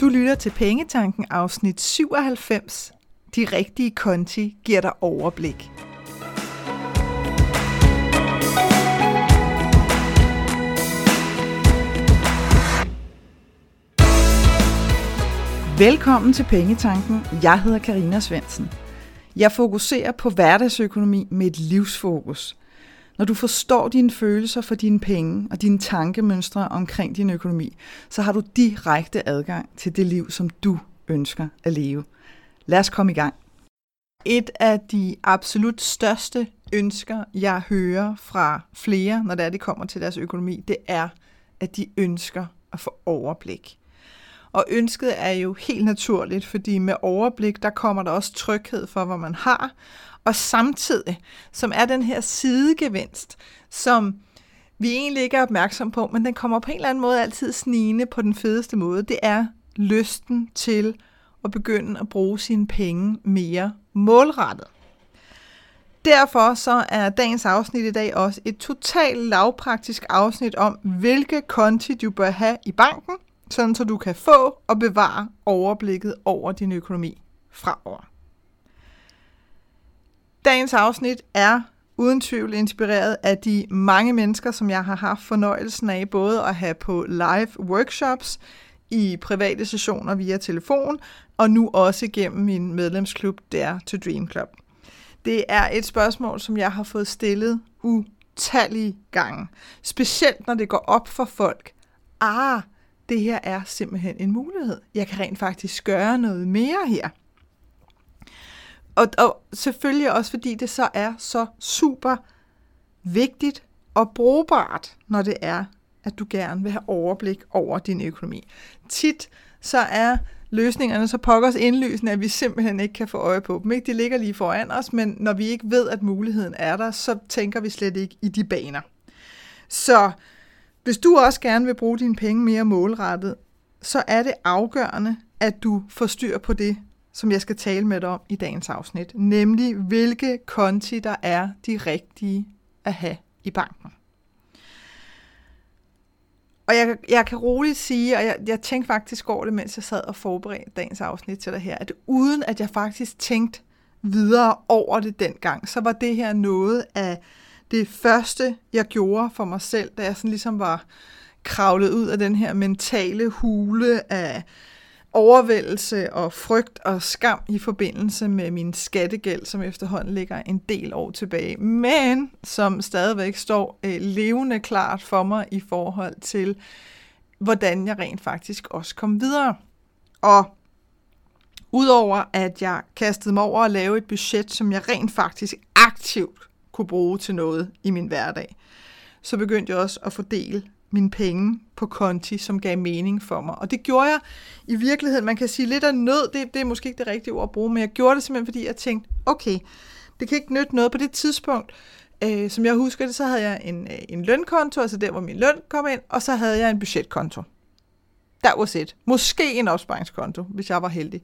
Du lytter til Pengetanken afsnit 97. De rigtige konti giver dig overblik. Velkommen til Pengetanken. Jeg hedder Karina Svensen. Jeg fokuserer på hverdagsøkonomi med et livsfokus. Når du forstår dine følelser for dine penge og dine tankemønstre omkring din økonomi, så har du direkte adgang til det liv, som du ønsker at leve. Lad os komme i gang. Et af de absolut største ønsker, jeg hører fra flere, når det er, de kommer til deres økonomi, det er, at de ønsker at få overblik. Og ønsket er jo helt naturligt, fordi med overblik, der kommer der også tryghed for, hvad man har, og samtidig, som er den her sidegevinst, som vi egentlig ikke er opmærksom på, men den kommer på en eller anden måde altid snigende på den fedeste måde, det er lysten til at begynde at bruge sine penge mere målrettet. Derfor så er dagens afsnit i dag også et totalt lavpraktisk afsnit om, hvilke konti du bør have i banken, sådan så du kan få og bevare overblikket over din økonomi fremover. Dagens afsnit er uden tvivl inspireret af de mange mennesker, som jeg har haft fornøjelsen af både at have på live workshops, i private sessioner via telefon, og nu også gennem min medlemsklub der to Dream Club. Det er et spørgsmål, som jeg har fået stillet utallige gange. Specielt når det går op for folk. Ah, det her er simpelthen en mulighed. Jeg kan rent faktisk gøre noget mere her. Og, og selvfølgelig også fordi det så er så super vigtigt og brugbart, når det er, at du gerne vil have overblik over din økonomi. Tit så er løsningerne så pokkers indlysende, at vi simpelthen ikke kan få øje på dem. Ikke? De ligger lige foran os, men når vi ikke ved, at muligheden er der, så tænker vi slet ikke i de baner. Så hvis du også gerne vil bruge dine penge mere målrettet, så er det afgørende, at du får styr på det, som jeg skal tale med dig om i dagens afsnit, nemlig hvilke konti, der er de rigtige at have i banken. Og jeg, jeg kan roligt sige, og jeg, jeg tænkte faktisk over det, mens jeg sad og forberedte dagens afsnit til dig her, at uden at jeg faktisk tænkte videre over det dengang, så var det her noget af det første, jeg gjorde for mig selv, da jeg sådan ligesom var kravlet ud af den her mentale hule af overvældelse og frygt og skam i forbindelse med min skattegæld, som efterhånden ligger en del år tilbage, men som stadigvæk står øh, levende klart for mig i forhold til, hvordan jeg rent faktisk også kom videre. Og udover at jeg kastede mig over at lave et budget, som jeg rent faktisk aktivt kunne bruge til noget i min hverdag, så begyndte jeg også at fordele mine penge på konti, som gav mening for mig. Og det gjorde jeg i virkeligheden, man kan sige lidt af nød, det, det er måske ikke det rigtige ord at bruge, men jeg gjorde det simpelthen, fordi jeg tænkte, okay, det kan ikke nytte noget på det tidspunkt. Øh, som jeg husker det, så havde jeg en, øh, en lønkonto, altså der, hvor min løn kom ind, og så havde jeg en budgetkonto. Der var set. Måske en opsparingskonto, hvis jeg var heldig.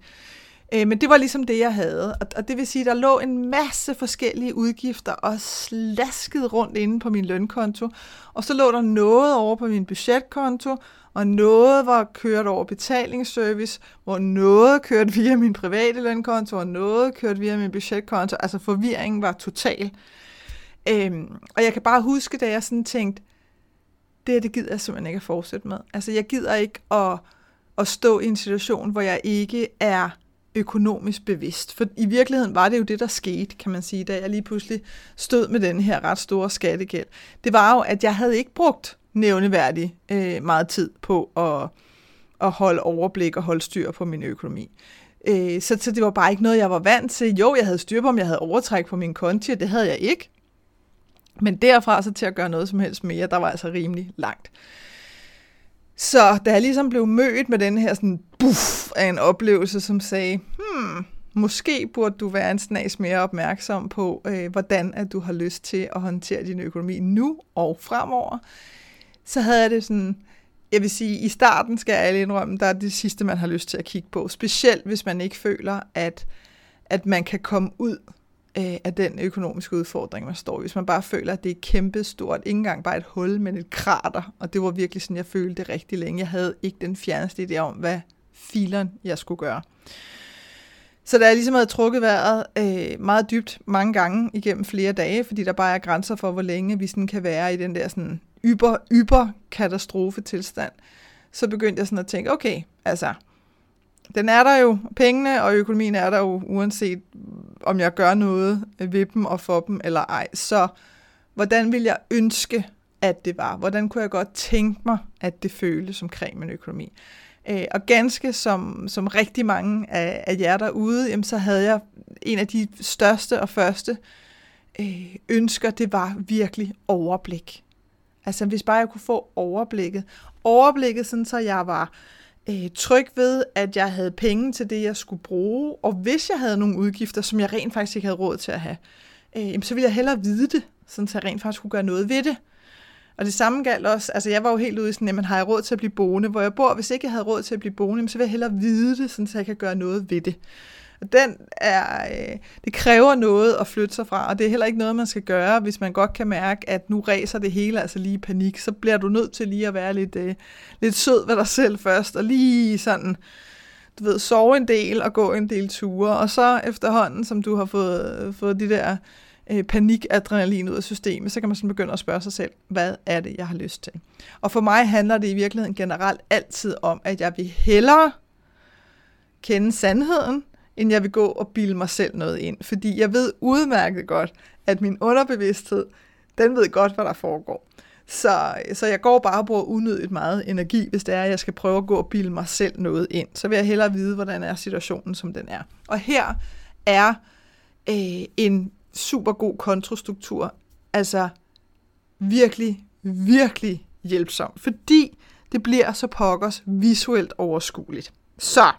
Øh, men det var ligesom det, jeg havde. Og, og det vil sige, der lå en masse forskellige udgifter og slasket rundt inde på min lønkonto. Og så lå der noget over på min budgetkonto, og noget var kørt over betalingsservice, hvor noget kørte via min private lønkonto, og noget kørte via min budgetkonto. Altså forvirringen var total. Øhm, og jeg kan bare huske, da jeg sådan tænkte, det her, det gider jeg simpelthen ikke at fortsætte med. Altså jeg gider ikke at, at stå i en situation, hvor jeg ikke er økonomisk bevidst. For i virkeligheden var det jo det, der skete, kan man sige, da jeg lige pludselig stod med den her ret store skattegæld. Det var jo, at jeg havde ikke brugt nævneværdig øh, meget tid på at, at holde overblik og holde styr på min økonomi. Øh, så, så det var bare ikke noget, jeg var vant til. Jo, jeg havde styr på, om jeg havde overtræk på min konti, og det havde jeg ikke. Men derfra så til at gøre noget som helst mere, der var altså rimelig langt. Så da jeg ligesom blev mødt med den her sådan buff af en oplevelse, som sagde, hmm, måske burde du være en snas mere opmærksom på, øh, hvordan at du har lyst til at håndtere din økonomi nu og fremover, så havde jeg det sådan, jeg vil sige, i starten skal alle indrømme, der er det sidste, man har lyst til at kigge på. Specielt hvis man ikke føler, at, at man kan komme ud øh, af den økonomiske udfordring, man står i. Hvis man bare føler, at det er kæmpestort, ikke engang bare et hul, men et krater, og det var virkelig sådan, jeg følte det rigtig længe. Jeg havde ikke den fjerneste idé om, hvad fileren, jeg skulle gøre. Så da jeg ligesom havde trukket vejret øh, meget dybt mange gange igennem flere dage, fordi der bare er grænser for, hvor længe vi sådan kan være i den der sådan yber, yber katastrofe tilstand, så begyndte jeg sådan at tænke, okay, altså, den er der jo, pengene og økonomien er der jo, uanset om jeg gør noget ved dem og for dem eller ej. Så hvordan vil jeg ønske, at det var? Hvordan kunne jeg godt tænke mig, at det føltes omkring min økonomi? Øh, og ganske som, som rigtig mange af, af jer derude, jamen, så havde jeg en af de største og første øh, ønsker, det var virkelig overblik. Altså hvis bare jeg kunne få overblikket. Overblikket sådan, så jeg var øh, tryg ved, at jeg havde penge til det, jeg skulle bruge. Og hvis jeg havde nogle udgifter, som jeg rent faktisk ikke havde råd til at have, øh, så ville jeg hellere vide det, sådan så jeg rent faktisk kunne gøre noget ved det. Og det samme galt også, altså jeg var jo helt ude i sådan, jamen har jeg råd til at blive boende, hvor jeg bor, hvis ikke jeg havde råd til at blive boende, så vil jeg hellere vide det, sådan så jeg kan gøre noget ved det. Og den er, øh, det kræver noget at flytte sig fra, og det er heller ikke noget, man skal gøre, hvis man godt kan mærke, at nu ræser det hele altså lige i panik. Så bliver du nødt til lige at være lidt, øh, lidt sød ved dig selv først, og lige sådan, du ved, sove en del og gå en del ture, og så efterhånden, som du har fået, fået de der øh, panikadrenalin ud af systemet, så kan man sådan begynde at spørge sig selv, hvad er det, jeg har lyst til? Og for mig handler det i virkeligheden generelt altid om, at jeg vil hellere kende sandheden, end jeg vil gå og bilde mig selv noget ind. Fordi jeg ved udmærket godt, at min underbevidsthed, den ved godt, hvad der foregår. Så, så jeg går bare og bruger unødigt meget energi, hvis det er, at jeg skal prøve at gå og bilde mig selv noget ind. Så vil jeg hellere vide, hvordan er situationen, som den er. Og her er øh, en super god kontrostruktur, altså virkelig, virkelig hjælpsom, fordi det bliver så pokkers visuelt overskueligt. Så,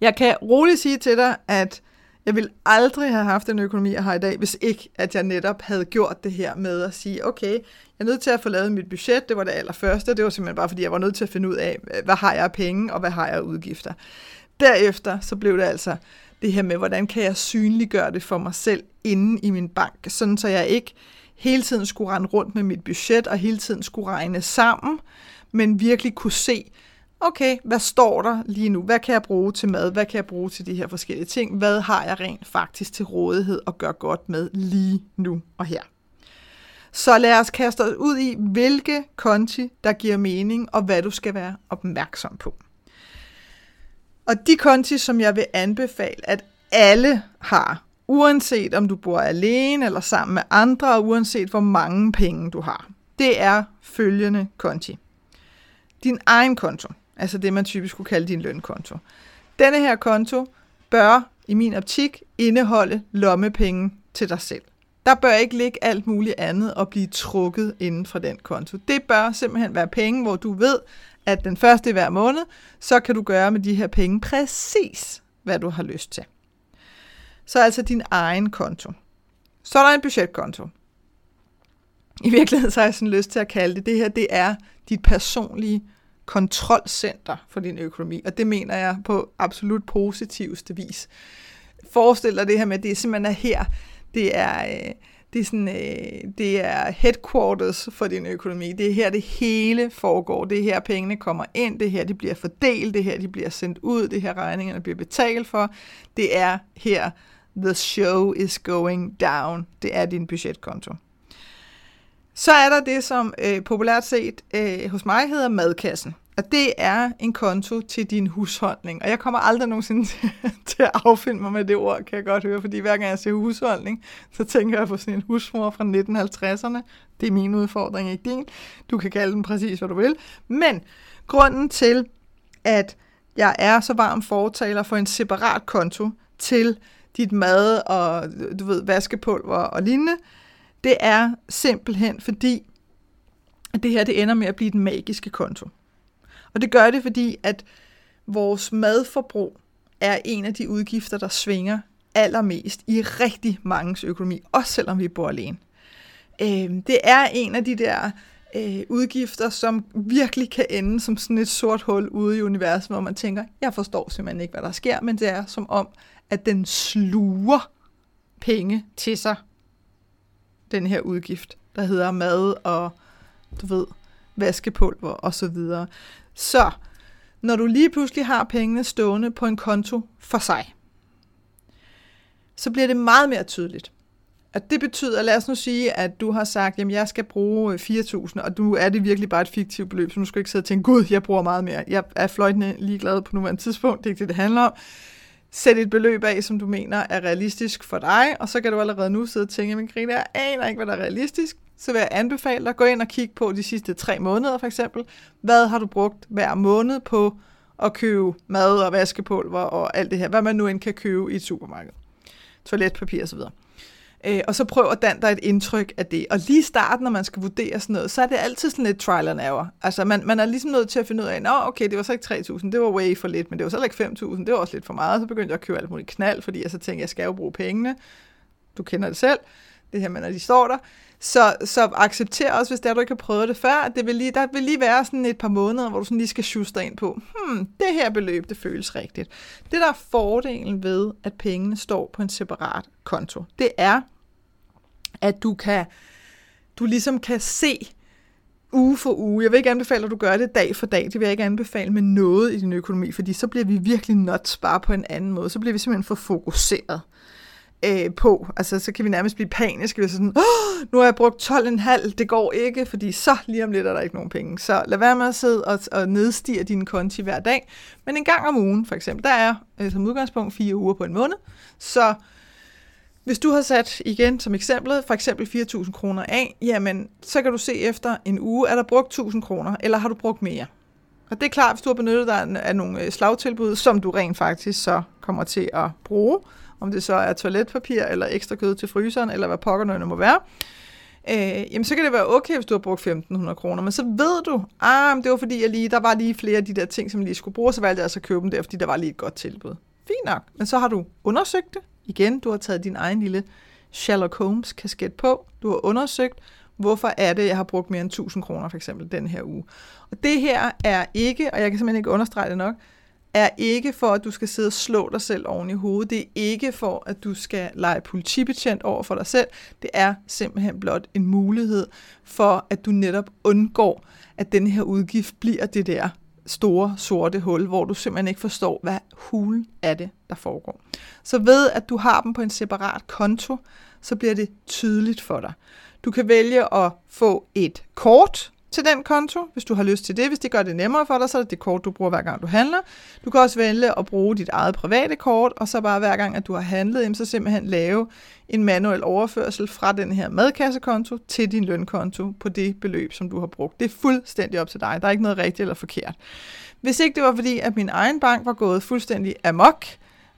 jeg kan roligt sige til dig, at jeg vil aldrig have haft den økonomi, jeg har i dag, hvis ikke, at jeg netop havde gjort det her med at sige, okay, jeg er nødt til at få lavet mit budget, det var det allerførste, det var simpelthen bare, fordi jeg var nødt til at finde ud af, hvad har jeg af penge, og hvad har jeg af udgifter. Derefter, så blev det altså det her med, hvordan kan jeg synliggøre det for mig selv inde i min bank, sådan så jeg ikke hele tiden skulle rende rundt med mit budget, og hele tiden skulle regne sammen, men virkelig kunne se, okay, hvad står der lige nu? Hvad kan jeg bruge til mad? Hvad kan jeg bruge til de her forskellige ting? Hvad har jeg rent faktisk til rådighed og gør godt med lige nu og her? Så lad os kaste os ud i, hvilke konti, der giver mening, og hvad du skal være opmærksom på. Og de konti, som jeg vil anbefale, at alle har, uanset om du bor alene eller sammen med andre, og uanset hvor mange penge du har, det er følgende konti. Din egen konto, altså det man typisk kunne kalde din lønkonto. Denne her konto bør i min optik indeholde lommepenge til dig selv. Der bør ikke ligge alt muligt andet og blive trukket inden for den konto. Det bør simpelthen være penge, hvor du ved, at den første i hver måned, så kan du gøre med de her penge præcis, hvad du har lyst til. Så altså din egen konto. Så er der en budgetkonto. I virkeligheden så har jeg sådan lyst til at kalde det, det her det er dit personlige kontrolcenter for din økonomi, og det mener jeg på absolut positivste vis. Forestil dig det her med, at det simpelthen er her, det er, øh, det er, sådan, øh, det er headquarters for din økonomi. Det er her, det hele foregår. Det er her, pengene kommer ind. Det er her, de bliver fordelt. Det er her, de bliver sendt ud. Det er her, regningerne bliver betalt for. Det er her, the show is going down. Det er din budgetkonto. Så er der det, som øh, populært set øh, hos mig hedder madkassen. Og det er en konto til din husholdning. Og jeg kommer aldrig nogensinde til, til at affinde mig med det ord, kan jeg godt høre, fordi hver gang jeg siger husholdning, så tænker jeg på sådan en husmor fra 1950'erne. Det er min udfordring, ikke din. Du kan kalde den præcis, hvad du vil. Men grunden til, at jeg er så varm fortaler for en separat konto til dit mad og du ved, vaskepulver og lignende, det er simpelthen fordi, at det her det ender med at blive den magiske konto. Og det gør det, fordi at vores madforbrug er en af de udgifter, der svinger allermest i rigtig mange økonomi, også selvom vi bor alene. Øh, det er en af de der øh, udgifter, som virkelig kan ende som sådan et sort hul ude i universet, hvor man tænker, jeg forstår simpelthen ikke, hvad der sker, men det er som om, at den sluger penge til sig, den her udgift, der hedder mad og, du ved, vaskepulver og så videre. Så når du lige pludselig har pengene stående på en konto for sig, så bliver det meget mere tydeligt. At det betyder, lad os nu sige, at du har sagt, at jeg skal bruge øh, 4.000, og du er det virkelig bare et fiktivt beløb, så nu skal ikke sidde og tænke, gud, jeg bruger meget mere. Jeg er fløjtende ligeglad på nuværende tidspunkt, det er ikke det, det handler om. Sæt et beløb af, som du mener er realistisk for dig, og så kan du allerede nu sidde og tænke, men Grine, jeg aner ikke, hvad der er realistisk, så vil jeg anbefale dig at gå ind og kigge på de sidste tre måneder for eksempel. Hvad har du brugt hver måned på at købe mad og vaskepulver og alt det her, hvad man nu end kan købe i et supermarked. Toiletpapir osv. Øh, og så prøv at danne dig et indtryk af det. Og lige i starten, når man skal vurdere sådan noget, så er det altid sådan lidt trial and error. Altså man, man er ligesom nødt til at finde ud af, at okay, det var så ikke 3.000, det var way for lidt, men det var så ikke 5.000, det var også lidt for meget. Så begyndte jeg at købe alt muligt knald, fordi jeg så tænkte, jeg skal jo bruge pengene. Du kender det selv. Det her, når de står der. Så, så accepter også, hvis det er, du ikke har prøvet det før, at det vil lige, der vil lige være sådan et par måneder, hvor du sådan lige skal sjuste ind på, hmm, det her beløb, det føles rigtigt. Det, der er fordelen ved, at pengene står på en separat konto, det er, at du kan, du ligesom kan se uge for uge. Jeg vil ikke anbefale, at du gør det dag for dag. Det vil jeg ikke anbefale med noget i din økonomi, fordi så bliver vi virkelig nuts bare på en anden måde. Så bliver vi simpelthen for fokuseret øh, på. Altså, så kan vi nærmest blive paniske, hvis sådan, oh, nu har jeg brugt 12,5, det går ikke, fordi så lige om lidt er der ikke nogen penge. Så lad være med at sidde og, og nedstige din konti hver dag. Men en gang om ugen, for eksempel, der er øh, som udgangspunkt fire uger på en måned. Så hvis du har sat, igen som eksemplet, for eksempel 4.000 kroner af, jamen, så kan du se efter en uge, er der brugt 1.000 kroner, eller har du brugt mere? Og det er klart, hvis du har benyttet dig af nogle øh, slagtilbud, som du rent faktisk så kommer til at bruge, om det så er toiletpapir, eller ekstra kød til fryseren, eller hvad pokker noget må være, øh, jamen så kan det være okay, hvis du har brugt 1.500 kroner, men så ved du, ah, det var fordi, jeg lige, der var lige flere af de der ting, som jeg lige skulle bruge, så valgte jeg altså at købe dem der, fordi der var lige et godt tilbud. Fint nok, men så har du undersøgt det, igen, du har taget din egen lille Sherlock Holmes kasket på, du har undersøgt, hvorfor er det, jeg har brugt mere end 1000 kroner for eksempel den her uge. Det her er ikke, og jeg kan simpelthen ikke understrege det nok, er ikke for, at du skal sidde og slå dig selv oven i hovedet. Det er ikke for, at du skal lege politibetjent over for dig selv. Det er simpelthen blot en mulighed for, at du netop undgår, at den her udgift bliver det der store sorte hul, hvor du simpelthen ikke forstår, hvad hulen er det, der foregår. Så ved, at du har dem på en separat konto, så bliver det tydeligt for dig. Du kan vælge at få et kort, til den konto, hvis du har lyst til det. Hvis det gør det nemmere for dig, så er det det kort, du bruger hver gang du handler. Du kan også vælge at bruge dit eget private kort, og så bare hver gang, at du har handlet, så simpelthen lave en manuel overførsel fra den her madkassekonto til din lønkonto på det beløb, som du har brugt. Det er fuldstændig op til dig. Der er ikke noget rigtigt eller forkert. Hvis ikke det var fordi, at min egen bank var gået fuldstændig amok,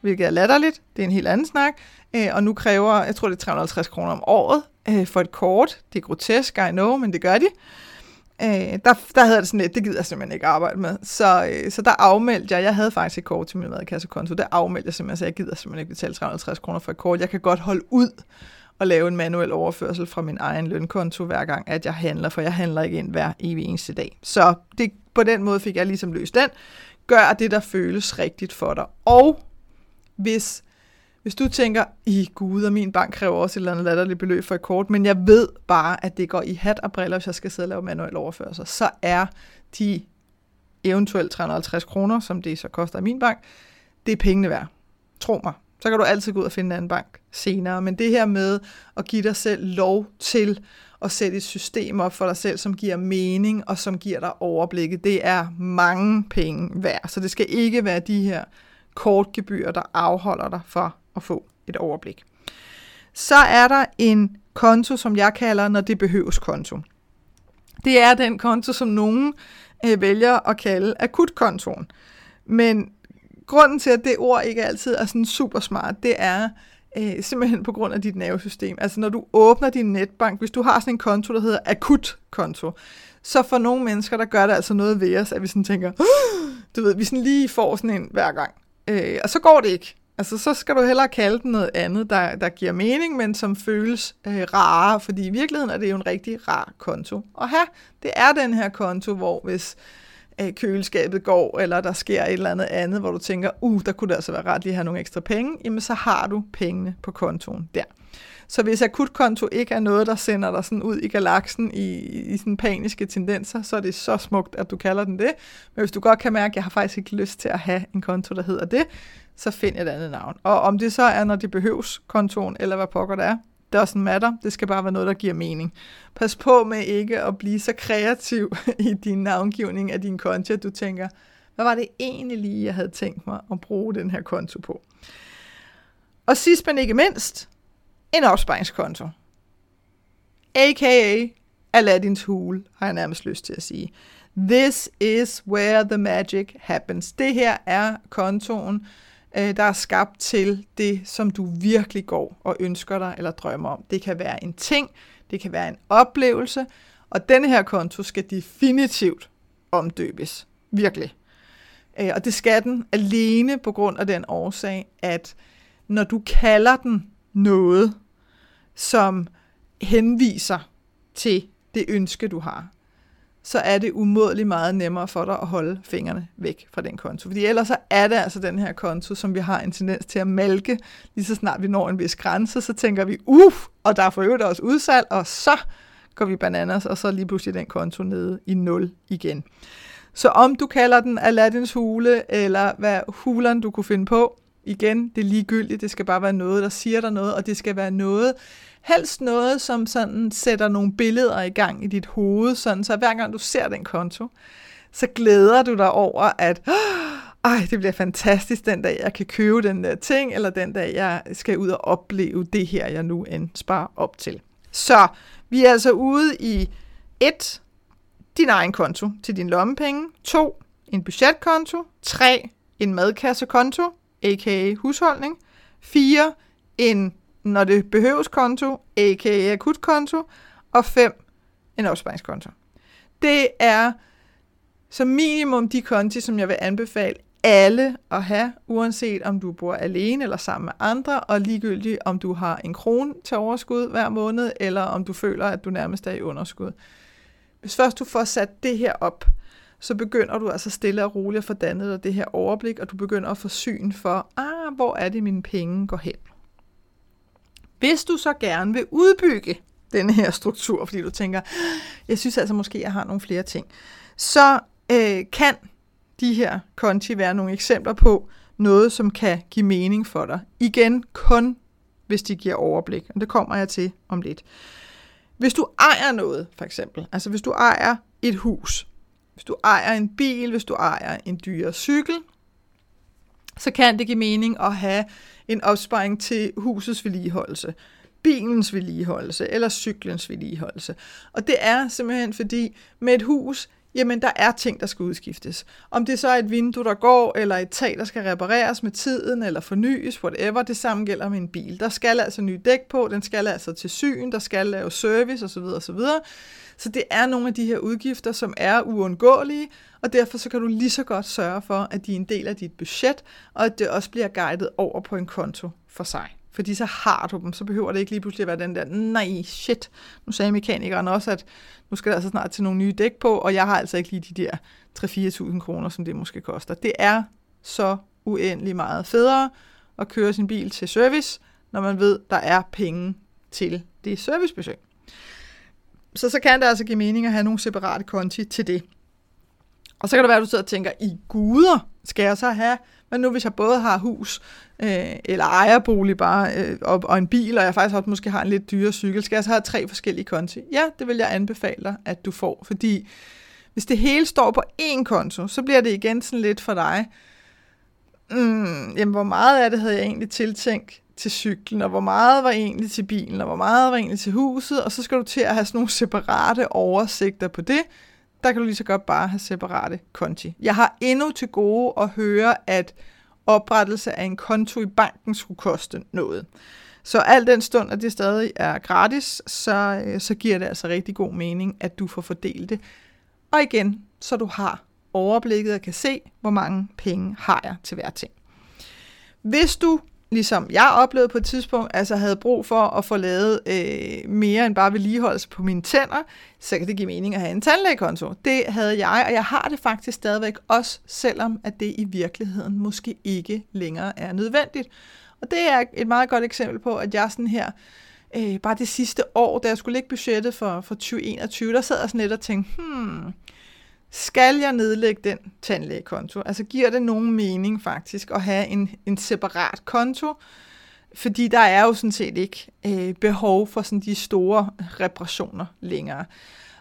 hvilket er latterligt, det er en helt anden snak, øh, og nu kræver, jeg tror det er 350 kroner om året øh, for et kort. Det er grotesk, I know, men det gør de. Øh, der, der havde det sådan lidt, det gider jeg simpelthen ikke arbejde med. Så, øh, så der afmeldte jeg, jeg havde faktisk et kort til min madkassekonto, der afmeldte jeg simpelthen, så jeg gider simpelthen ikke betale 350 kroner for et kort. Jeg kan godt holde ud og lave en manuel overførsel fra min egen lønkonto hver gang, at jeg handler, for jeg handler ikke ind hver evig eneste dag. Så det, på den måde fik jeg ligesom løst den. Gør det, der føles rigtigt for dig. Og hvis hvis du tænker, i gud, og min bank kræver også et eller andet latterligt beløb for et kort, men jeg ved bare, at det går i hat og briller, hvis jeg skal sidde og lave manuel overførsel, så er de eventuelt 350 kroner, som det så koster i min bank, det er pengene værd. Tro mig. Så kan du altid gå ud og finde en anden bank senere. Men det her med at give dig selv lov til at sætte et system op for dig selv, som giver mening og som giver dig overblikket, det er mange penge værd. Så det skal ikke være de her kortgebyr, der afholder dig fra at få et overblik. Så er der en konto, som jeg kalder, når det behøves konto. Det er den konto, som nogen øh, vælger at kalde akutkontoen. Men grunden til, at det ord ikke altid er sådan super smart, det er øh, simpelthen på grund af dit nervesystem. Altså når du åbner din netbank, hvis du har sådan en konto, der hedder akutkonto, så for nogle mennesker, der gør det altså noget ved os, at vi sådan tænker, du ved, vi sådan lige får sådan en hver gang. Øh, og så går det ikke. Altså, så skal du hellere kalde den noget andet, der, der giver mening, men som føles øh, rarere, fordi i virkeligheden er det jo en rigtig rar konto at have. Det er den her konto, hvor hvis øh, køleskabet går, eller der sker et eller andet andet, hvor du tænker, uh, der kunne det altså være rart lige at have nogle ekstra penge, jamen så har du pengene på kontoen der. Så hvis akutkonto ikke er noget, der sender dig sådan ud i galaksen i, i sådan paniske tendenser, så er det så smukt, at du kalder den det. Men hvis du godt kan mærke, at jeg har faktisk ikke lyst til at have en konto, der hedder det, så find et andet navn. Og om det så er, når det behøves kontoen, eller hvad pokker det er, doesn't matter. Det skal bare være noget, der giver mening. Pas på med ikke at blive så kreativ i din navngivning af din konto, at du tænker, hvad var det egentlig lige, jeg havde tænkt mig at bruge den her konto på? Og sidst men ikke mindst, en opsparingskonto. A.k.a. Aladdins hule, har jeg nærmest lyst til at sige. This is where the magic happens. Det her er kontoen, øh, der er skabt til det, som du virkelig går og ønsker dig eller drømmer om. Det kan være en ting, det kan være en oplevelse, og denne her konto skal definitivt omdøbes. Virkelig. Øh, og det skal den alene på grund af den årsag, at når du kalder den noget, som henviser til det ønske, du har, så er det umådeligt meget nemmere for dig at holde fingrene væk fra den konto. Fordi ellers så er det altså den her konto, som vi har en tendens til at malke, lige så snart vi når en vis grænse, så tænker vi, uff, og der er for øvrigt også udsalg, og så går vi bananas, og så lige pludselig den konto nede i nul igen. Så om du kalder den Aladdins hule, eller hvad huleren du kunne finde på, igen, det er ligegyldigt, det skal bare være noget, der siger dig noget, og det skal være noget, helst noget, som sådan sætter nogle billeder i gang i dit hoved, sådan så hver gang du ser den konto, så glæder du dig over, at ej, det bliver fantastisk den dag, jeg kan købe den der ting, eller den dag, jeg skal ud og opleve det her, jeg nu end sparer op til. Så vi er altså ude i et, din egen konto til din lommepenge, to, en budgetkonto, tre, en madkassekonto, a.k.a. husholdning, fire, en når det behøves konto, a.k.a. akutkonto, og 5 en opsparingskonto. Det er som minimum de konti, som jeg vil anbefale alle at have, uanset om du bor alene eller sammen med andre, og ligegyldigt om du har en krone til overskud hver måned, eller om du føler, at du nærmest er i underskud. Hvis først du får sat det her op, så begynder du altså stille og roligt at få dannet dig det her overblik, og du begynder at få syn for, ah, hvor er det, mine penge går hen. Hvis du så gerne vil udbygge den her struktur, fordi du tænker, jeg synes altså måske, jeg har nogle flere ting, så øh, kan de her konti være nogle eksempler på noget, som kan give mening for dig. Igen kun, hvis de giver overblik, og det kommer jeg til om lidt. Hvis du ejer noget, for eksempel, altså hvis du ejer et hus, hvis du ejer en bil, hvis du ejer en dyre cykel, så kan det give mening at have en opsparing til husets vedligeholdelse, bilens vedligeholdelse eller cyklens vedligeholdelse. Og det er simpelthen fordi, med et hus, jamen der er ting, der skal udskiftes. Om det så er et vindue, der går, eller et tag, der skal repareres med tiden, eller fornyes, whatever, det samme gælder med en bil. Der skal altså nye dæk på, den skal altså til syn, der skal lave service osv. osv. Så det er nogle af de her udgifter, som er uundgåelige, og derfor så kan du lige så godt sørge for, at de er en del af dit budget, og at det også bliver guidet over på en konto for sig. Fordi så har du dem, så behøver det ikke lige pludselig at være den der, nej, shit, nu sagde mekanikeren også, at nu skal der altså snart til nogle nye dæk på, og jeg har altså ikke lige de der 3-4.000 kroner, som det måske koster. Det er så uendelig meget federe at køre sin bil til service, når man ved, der er penge til det servicebesøg. Så så kan det altså give mening at have nogle separate konti til det. Og så kan det være, at du sidder og tænker, i guder, skal jeg så have, men nu hvis jeg både har hus, øh, eller ejerbolig bare, øh, og, og en bil, og jeg faktisk også måske har en lidt dyre cykel, skal jeg så have tre forskellige konti? Ja, det vil jeg anbefale dig, at du får, fordi hvis det hele står på én konto, så bliver det igen sådan lidt for dig, mm, jamen hvor meget af det havde jeg egentlig tiltænkt? Til cyklen, og hvor meget var egentlig til bilen, og hvor meget var egentlig til huset, og så skal du til at have sådan nogle separate oversigter på det, der kan du lige så godt bare have separate konti. Jeg har endnu til gode at høre, at oprettelse af en konto i banken skulle koste noget. Så al den stund, at det stadig er gratis, så, øh, så giver det altså rigtig god mening, at du får fordelt det. Og igen, så du har overblikket og kan se, hvor mange penge har jeg til hver ting. Hvis du ligesom jeg oplevede på et tidspunkt, altså havde brug for at få lavet øh, mere end bare vedligeholdelse på mine tænder, så kan det give mening at have en tandlægekonto. Det havde jeg, og jeg har det faktisk stadigvæk også, selvom at det i virkeligheden måske ikke længere er nødvendigt. Og det er et meget godt eksempel på, at jeg sådan her, øh, bare det sidste år, da jeg skulle lægge budgettet for, for 2021, der sad jeg sådan lidt og tænkte, hmm, skal jeg nedlægge den tandlægekonto? Altså giver det nogen mening faktisk at have en, en separat konto? Fordi der er jo sådan set ikke øh, behov for sådan de store reparationer længere.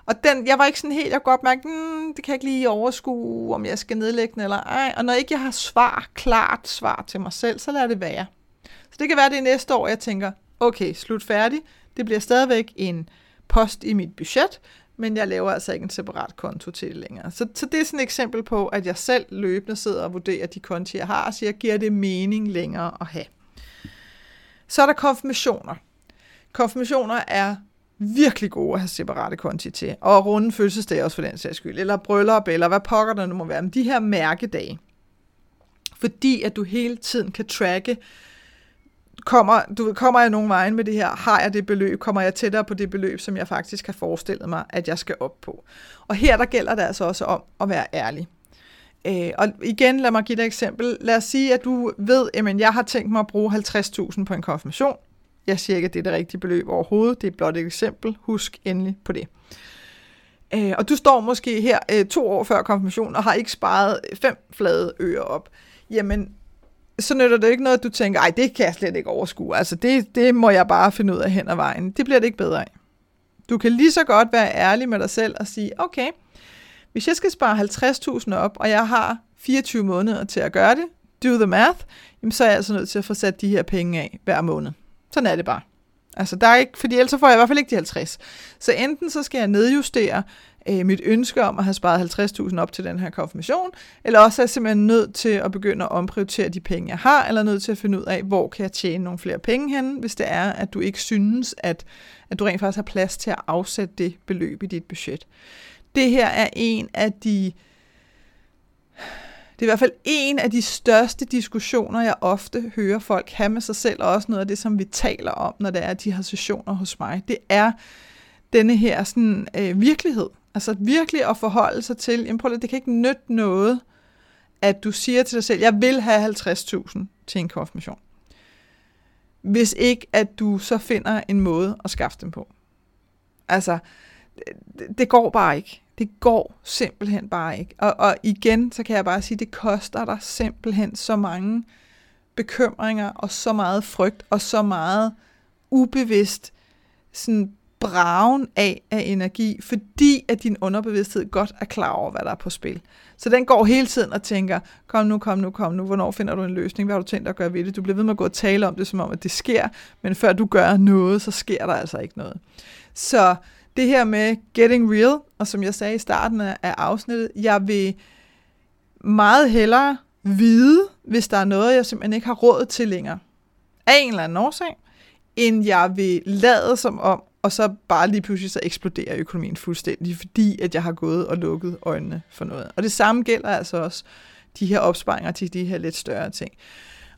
Og den, jeg var ikke sådan helt, jeg kunne godt mærke, mm, det kan jeg ikke lige overskue, om jeg skal nedlægge den eller ej. Og når ikke jeg har svar, klart svar til mig selv, så lader det være. Så det kan være, det næste år, jeg tænker, okay, slut færdig. Det bliver stadigvæk en post i mit budget, men jeg laver altså ikke en separat konto til det længere. Så, så det er sådan et eksempel på, at jeg selv løbende sidder og vurderer de konti, jeg har, og siger, giver det mening længere at have. Så er der konfirmationer. Konfirmationer er virkelig gode at have separate konti til, og runde fødselsdage også for den sags skyld, eller bryllup, eller hvad pokker der nu må være, men de her mærkedage, fordi at du hele tiden kan tracke, kommer, du kommer jeg nogen vejen med det her, har jeg det beløb, kommer jeg tættere på det beløb, som jeg faktisk har forestillet mig, at jeg skal op på. Og her der gælder det altså også om at være ærlig. Øh, og igen, lad mig give dig et eksempel. Lad os sige, at du ved, at jeg har tænkt mig at bruge 50.000 på en konfirmation. Jeg siger ikke, at det er det rigtige beløb overhovedet. Det er blot et eksempel. Husk endelig på det. Øh, og du står måske her øh, to år før konfirmation og har ikke sparet fem flade ører op. Jamen, så nytter det ikke noget, at du tænker, ej, det kan jeg slet ikke overskue. Altså, det, det må jeg bare finde ud af hen ad vejen. Det bliver det ikke bedre af. Du kan lige så godt være ærlig med dig selv og sige, okay, hvis jeg skal spare 50.000 op, og jeg har 24 måneder til at gøre det, do the math, jamen så er jeg altså nødt til at få sat de her penge af hver måned. Sådan er det bare. Altså, der er ikke, fordi ellers får jeg i hvert fald ikke de 50. Så enten så skal jeg nedjustere øh, mit ønske om at have sparet 50.000 op til den her konfirmation, eller også er jeg simpelthen nødt til at begynde at omprioritere de penge, jeg har, eller nødt til at finde ud af, hvor kan jeg tjene nogle flere penge hen, hvis det er, at du ikke synes, at, at du rent faktisk har plads til at afsætte det beløb i dit budget. Det her er en af de det er i hvert fald en af de største diskussioner, jeg ofte hører folk have med sig selv, og også noget af det, som vi taler om, når det er de her sessioner hos mig. Det er denne her sådan, øh, virkelighed. Altså virkelig at forholde sig til, jamen prøv lige, det kan ikke nytte noget, at du siger til dig selv, jeg vil have 50.000 til en konfirmation. Hvis ikke, at du så finder en måde at skaffe dem på. Altså, det, det går bare ikke. Det går simpelthen bare ikke. Og, og igen, så kan jeg bare sige, det koster dig simpelthen så mange bekymringer, og så meget frygt, og så meget ubevidst sådan bragen af, af energi, fordi at din underbevidsthed godt er klar over, hvad der er på spil. Så den går hele tiden og tænker, kom nu, kom nu, kom nu, hvornår finder du en løsning, hvad har du tænkt at gøre ved det? Du bliver ved med at gå og tale om det, som om at det sker, men før du gør noget, så sker der altså ikke noget. Så det her med getting real, og som jeg sagde i starten af afsnittet, jeg vil meget hellere vide, hvis der er noget, jeg simpelthen ikke har råd til længere, af en eller anden årsag, end jeg vil lade som om, og så bare lige pludselig så eksploderer økonomien fuldstændig, fordi at jeg har gået og lukket øjnene for noget. Og det samme gælder altså også de her opsparinger til de her lidt større ting.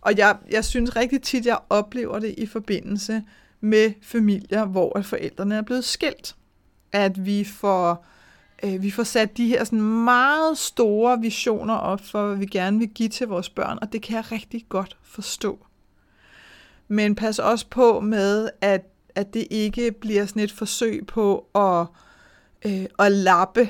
Og jeg, jeg synes rigtig tit, jeg oplever det i forbindelse med familier, hvor forældrene er blevet skilt at vi får, øh, vi får sat de her sådan meget store visioner op for, hvad vi gerne vil give til vores børn, og det kan jeg rigtig godt forstå. Men pas også på med, at, at det ikke bliver sådan et forsøg på at, øh, at lappe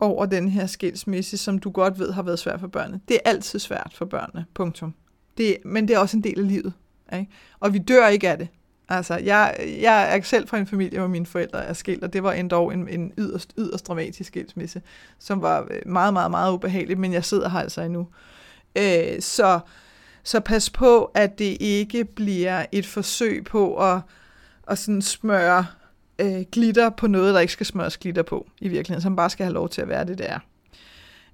over den her skilsmisse, som du godt ved har været svært for børnene. Det er altid svært for børnene, punktum. Det, men det er også en del af livet. Ikke? Og vi dør ikke af det. Altså, jeg, jeg er selv fra en familie, hvor mine forældre er skilt, og det var endda en, en yderst, yderst dramatisk skilsmisse, som var øh, meget, meget, meget ubehagelig, men jeg sidder her altså endnu. Øh, så, så pas på, at det ikke bliver et forsøg på at, at sådan smøre øh, glitter på noget, der ikke skal smøres glitter på, i virkeligheden, som bare skal have lov til at være det, der.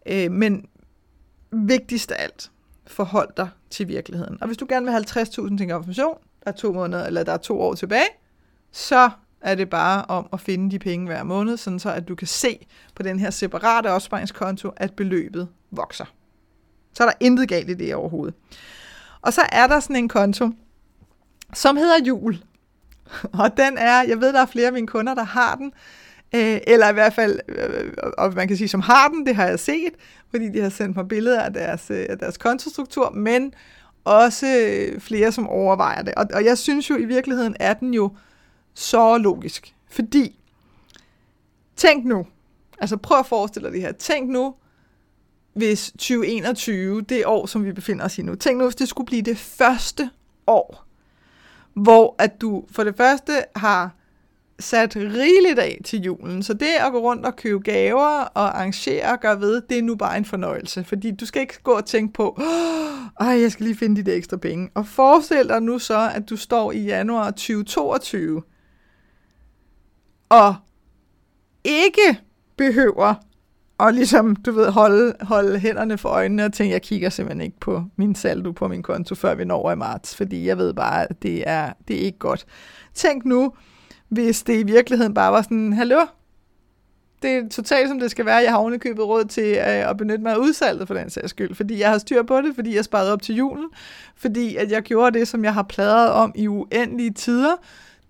Øh, men vigtigst af alt, forhold dig til virkeligheden. Og hvis du gerne vil have 50.000 ting information, der er to måneder, eller der er to år tilbage, så er det bare om at finde de penge hver måned, sådan så at du kan se på den her separate opsparingskonto, at beløbet vokser. Så er der intet galt i det overhovedet. Og så er der sådan en konto, som hedder jul. Og den er, jeg ved, der er flere af mine kunder, der har den, øh, eller i hvert fald, øh, og man kan sige, som har den, det har jeg set, fordi de har sendt mig billeder af deres, øh, af deres kontostruktur, men også øh, flere, som overvejer det. Og, og jeg synes jo i virkeligheden, er den jo så logisk. Fordi, tænk nu, altså prøv at forestille dig det her. Tænk nu, hvis 2021, det år, som vi befinder os i nu, tænk nu, hvis det skulle blive det første år, hvor at du for det første har sat rigeligt af til julen. Så det at gå rundt og købe gaver og arrangere og gøre ved, det er nu bare en fornøjelse. Fordi du skal ikke gå og tænke på, åh, jeg skal lige finde de der ekstra penge. Og forestil dig nu så, at du står i januar 2022 og ikke behøver og ligesom, du ved, holde, holde hænderne for øjnene og tænke, jeg kigger simpelthen ikke på min saldo på min konto, før vi når i marts, fordi jeg ved bare, at det er, det er ikke godt. Tænk nu, hvis det i virkeligheden bare var sådan, hallo, det er totalt som det skal være. Jeg har ovenikøbet råd til øh, at benytte mig af udsalget for den sags skyld, fordi jeg har styr på det, fordi jeg sparede op til julen, fordi at jeg gjorde det, som jeg har pladret om i uendelige tider.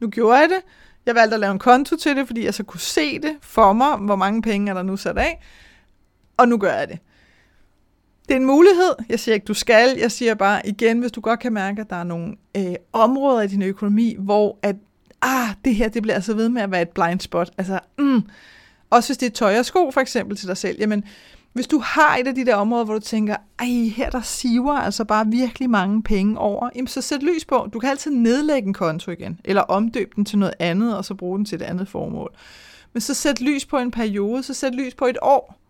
Nu gjorde jeg det. Jeg valgte at lave en konto til det, fordi jeg så kunne se det for mig, hvor mange penge er der nu sat af, og nu gør jeg det. Det er en mulighed. Jeg siger ikke, du skal. Jeg siger bare igen, hvis du godt kan mærke, at der er nogle øh, områder i din økonomi, hvor at ah, det her, det bliver altså ved med at være et blind spot. Altså, mm. Også hvis det er tøj og sko, for eksempel, til dig selv. Jamen, hvis du har et af de der områder, hvor du tænker, ej, her der siver altså bare virkelig mange penge over, jamen så sæt lys på. Du kan altid nedlægge en konto igen, eller omdøbe den til noget andet, og så bruge den til et andet formål. Men så sæt lys på en periode, så sæt lys på et år,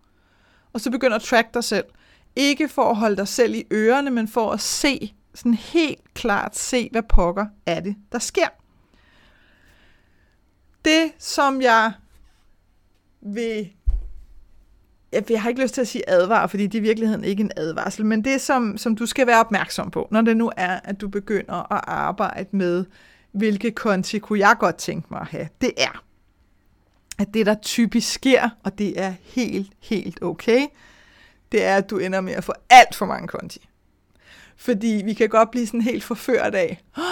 og så begynd at track dig selv. Ikke for at holde dig selv i ørerne, men for at se, sådan helt klart se, hvad pokker er det, der sker det, som jeg vil jeg har ikke lyst til at sige advar, fordi det er i virkeligheden ikke en advarsel, men det, som, som du skal være opmærksom på, når det nu er, at du begynder at arbejde med, hvilke konti kunne jeg godt tænke mig at have, det er, at det, der typisk sker, og det er helt, helt okay, det er, at du ender med at få alt for mange konti. Fordi vi kan godt blive sådan helt forført af, oh,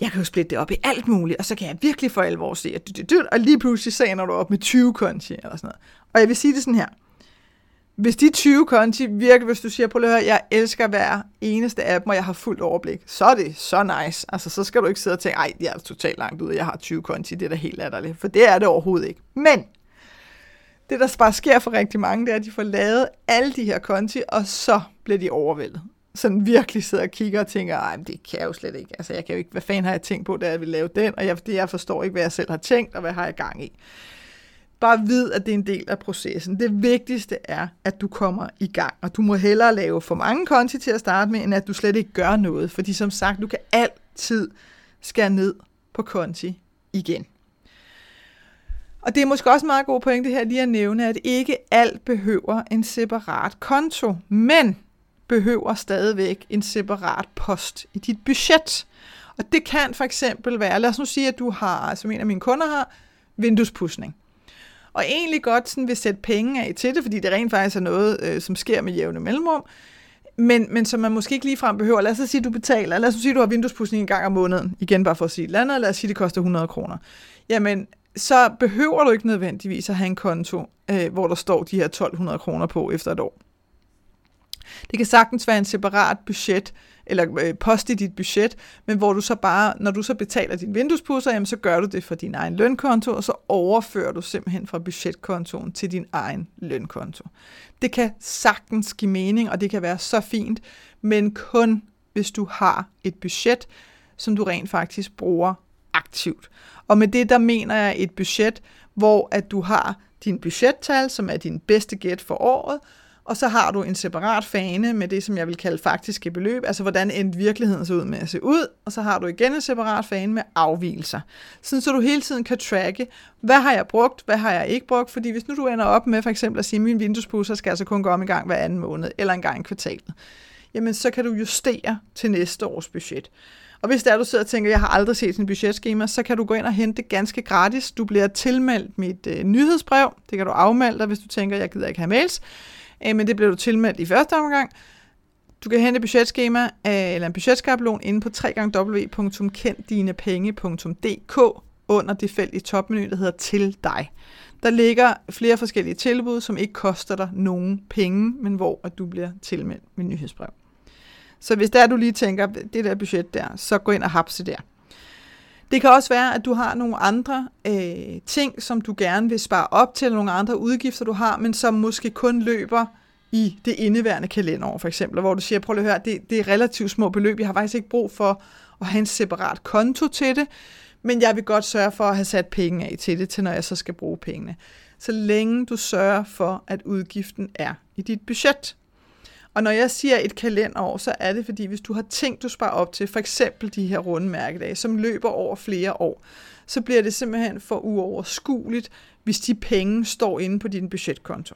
jeg kan jo splitte det op i alt muligt, og så kan jeg virkelig for alvor se, at og lige pludselig så ender du op med 20 konti, eller sådan noget. Og jeg vil sige det sådan her. Hvis de 20 konti virkelig, hvis du siger, på at høre, jeg elsker hver eneste af dem, og jeg har fuldt overblik, så er det så nice. Altså, så skal du ikke sidde og tænke, ej, jeg er totalt langt ud, jeg har 20 konti, det er da helt latterligt. For det er det overhovedet ikke. Men, det der bare sker for rigtig mange, det er, at de får lavet alle de her konti, og så bliver de overvældet sådan virkelig sidder og kigger og tænker, ej, det kan jeg jo slet ikke. Altså, jeg kan jo ikke, hvad fanden har jeg tænkt på, da jeg vil lave den, og jeg, det, jeg forstår ikke, hvad jeg selv har tænkt, og hvad har jeg gang i. Bare vid, at det er en del af processen. Det vigtigste er, at du kommer i gang, og du må hellere lave for mange konti til at starte med, end at du slet ikke gør noget, fordi som sagt, du kan altid skære ned på konti igen. Og det er måske også en meget god pointe her lige at nævne, at ikke alt behøver en separat konto, men behøver stadigvæk en separat post i dit budget. Og det kan for eksempel være, lad os nu sige, at du har, som en af mine kunder har, vinduespudsning. Og egentlig godt sådan vil sætte penge af til det, fordi det rent faktisk er noget, øh, som sker med jævne mellemrum, men, men som man måske ikke ligefrem behøver. Lad os sige, at du betaler, lad os sige, at du har vinduespudsning en gang om måneden, igen bare for at sige et eller andet, lad os sige, at det koster 100 kroner. Jamen, så behøver du ikke nødvendigvis at have en konto, øh, hvor der står de her 1200 kroner på efter et år. Det kan sagtens være en separat budget, eller øh, post i dit budget, men hvor du så bare, når du så betaler din vinduespusser, jamen så gør du det for din egen lønkonto, og så overfører du simpelthen fra budgetkontoen til din egen lønkonto. Det kan sagtens give mening, og det kan være så fint, men kun hvis du har et budget, som du rent faktisk bruger aktivt. Og med det, der mener jeg et budget, hvor at du har din budgettal, som er din bedste gæt for året, og så har du en separat fane med det, som jeg vil kalde faktiske beløb, altså hvordan end virkeligheden så ud med at se ud, og så har du igen en separat fane med afvielser. Sådan så du hele tiden kan tracke, hvad har jeg brugt, hvad har jeg ikke brugt, fordi hvis nu du ender op med for eksempel at sige, at min vinduespusser skal altså kun gå om i gang hver anden måned, eller en gang i kvartalet, jamen så kan du justere til næste års budget. Og hvis der du sidder og tænker, jeg har aldrig set sin budgetskema, så kan du gå ind og hente det ganske gratis. Du bliver tilmeldt mit øh, nyhedsbrev. Det kan du afmelde dig, hvis du tænker, jeg gider ikke have mails øh, men det bliver du tilmeldt i første omgang. Du kan hente budgetskema øh, eller en budgetskabelon inde på www.kenddinepenge.dk under det felt i topmenu, der hedder Til dig. Der ligger flere forskellige tilbud, som ikke koster dig nogen penge, men hvor at du bliver tilmeldt med nyhedsbrev. Så hvis der du lige tænker, det der budget der, så gå ind og hapse der. Det kan også være, at du har nogle andre øh, ting, som du gerne vil spare op til, nogle andre udgifter, du har, men som måske kun løber i det indeværende kalenderår, for eksempel, hvor du siger, prøv at høre, det, det er relativt små beløb, jeg har faktisk ikke brug for at have en separat konto til det, men jeg vil godt sørge for at have sat penge af til det, til når jeg så skal bruge pengene. Så længe du sørger for, at udgiften er i dit budget. Og når jeg siger et kalenderår, så er det fordi, hvis du har tænkt, du sparer op til, for eksempel de her runde mærkedage, som løber over flere år, så bliver det simpelthen for uoverskueligt, hvis de penge står inde på din budgetkonto.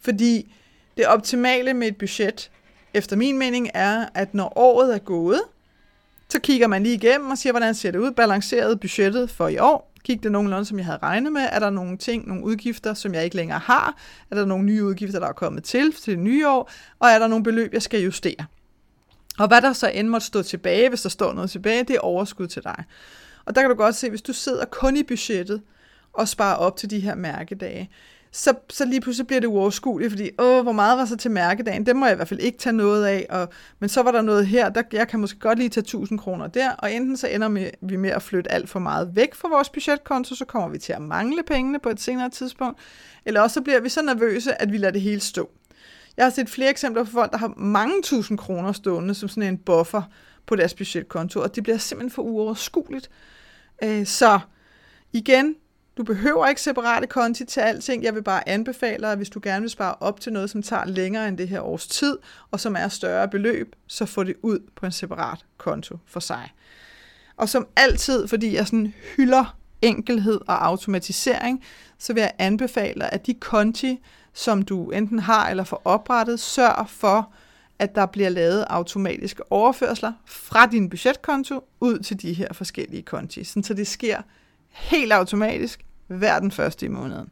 Fordi det optimale med et budget, efter min mening, er, at når året er gået, så kigger man lige igennem og siger, hvordan ser det ud, balanceret budgettet for i år. Gik det nogenlunde, som jeg havde regnet med? Er der nogle ting, nogle udgifter, som jeg ikke længere har? Er der nogle nye udgifter, der er kommet til til det nye år? Og er der nogle beløb, jeg skal justere? Og hvad der så end måtte stå tilbage, hvis der står noget tilbage, det er overskud til dig. Og der kan du godt se, hvis du sidder kun i budgettet og sparer op til de her mærkedage, så, så lige pludselig bliver det uoverskueligt, fordi, åh, hvor meget var så til mærkedagen? Det må jeg i hvert fald ikke tage noget af, og, men så var der noget her, der, jeg kan måske godt lige tage 1000 kroner der, og enten så ender med, vi med at flytte alt for meget væk fra vores budgetkonto, så kommer vi til at mangle pengene på et senere tidspunkt, eller også så bliver vi så nervøse, at vi lader det hele stå. Jeg har set flere eksempler på folk, der har mange tusind kroner stående som sådan en buffer på deres budgetkonto, og det bliver simpelthen for uoverskueligt. Øh, så igen, du behøver ikke separate konti til alting. Jeg vil bare anbefale dig, at hvis du gerne vil spare op til noget, som tager længere end det her års tid, og som er større beløb, så få det ud på en separat konto for sig. Og som altid, fordi jeg sådan hylder enkelhed og automatisering, så vil jeg anbefale dig, at de konti, som du enten har eller får oprettet, sørg for, at der bliver lavet automatiske overførsler fra din budgetkonto ud til de her forskellige konti, så det sker helt automatisk hver den første i måneden.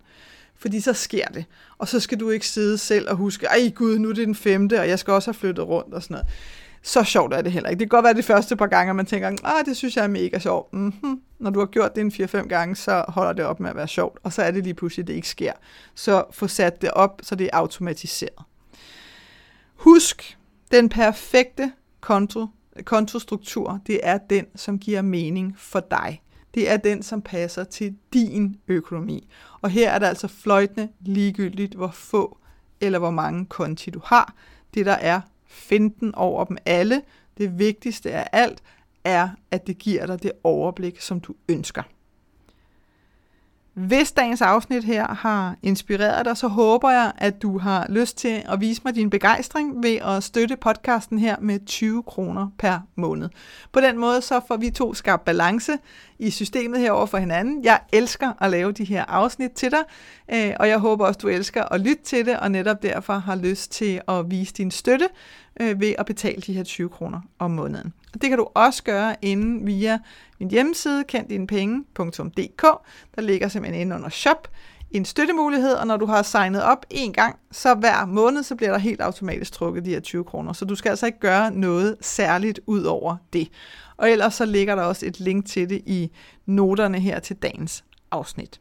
Fordi så sker det. Og så skal du ikke sidde selv og huske, ej gud, nu er det den femte, og jeg skal også have flyttet rundt og sådan noget. Så sjovt er det heller ikke. Det kan godt være de første par gange, man tænker, ah, det synes jeg er mega sjovt. Mm-hmm. Når du har gjort det en 4-5 gange, så holder det op med at være sjovt, og så er det lige pludselig, det ikke sker. Så få sat det op, så det er automatiseret. Husk, den perfekte konto, kontostruktur, det er den, som giver mening for dig det er den, som passer til din økonomi. Og her er det altså fløjtende ligegyldigt, hvor få eller hvor mange konti du har. Det der er finden over dem alle, det vigtigste af alt, er, at det giver dig det overblik, som du ønsker. Hvis dagens afsnit her har inspireret dig, så håber jeg, at du har lyst til at vise mig din begejstring ved at støtte podcasten her med 20 kroner per måned. På den måde så får vi to skabt balance i systemet herover for hinanden. Jeg elsker at lave de her afsnit til dig, øh, og jeg håber også, du elsker at lytte til det, og netop derfor har lyst til at vise din støtte øh, ved at betale de her 20 kroner om måneden. Og det kan du også gøre inden via min hjemmeside, kenddinepenge.dk. Der ligger simpelthen inde under shop en støttemulighed, og når du har signet op en gang, så hver måned, så bliver der helt automatisk trukket de her 20 kroner. Så du skal altså ikke gøre noget særligt ud over det. Og ellers så ligger der også et link til det i noterne her til dagens afsnit.